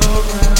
go round.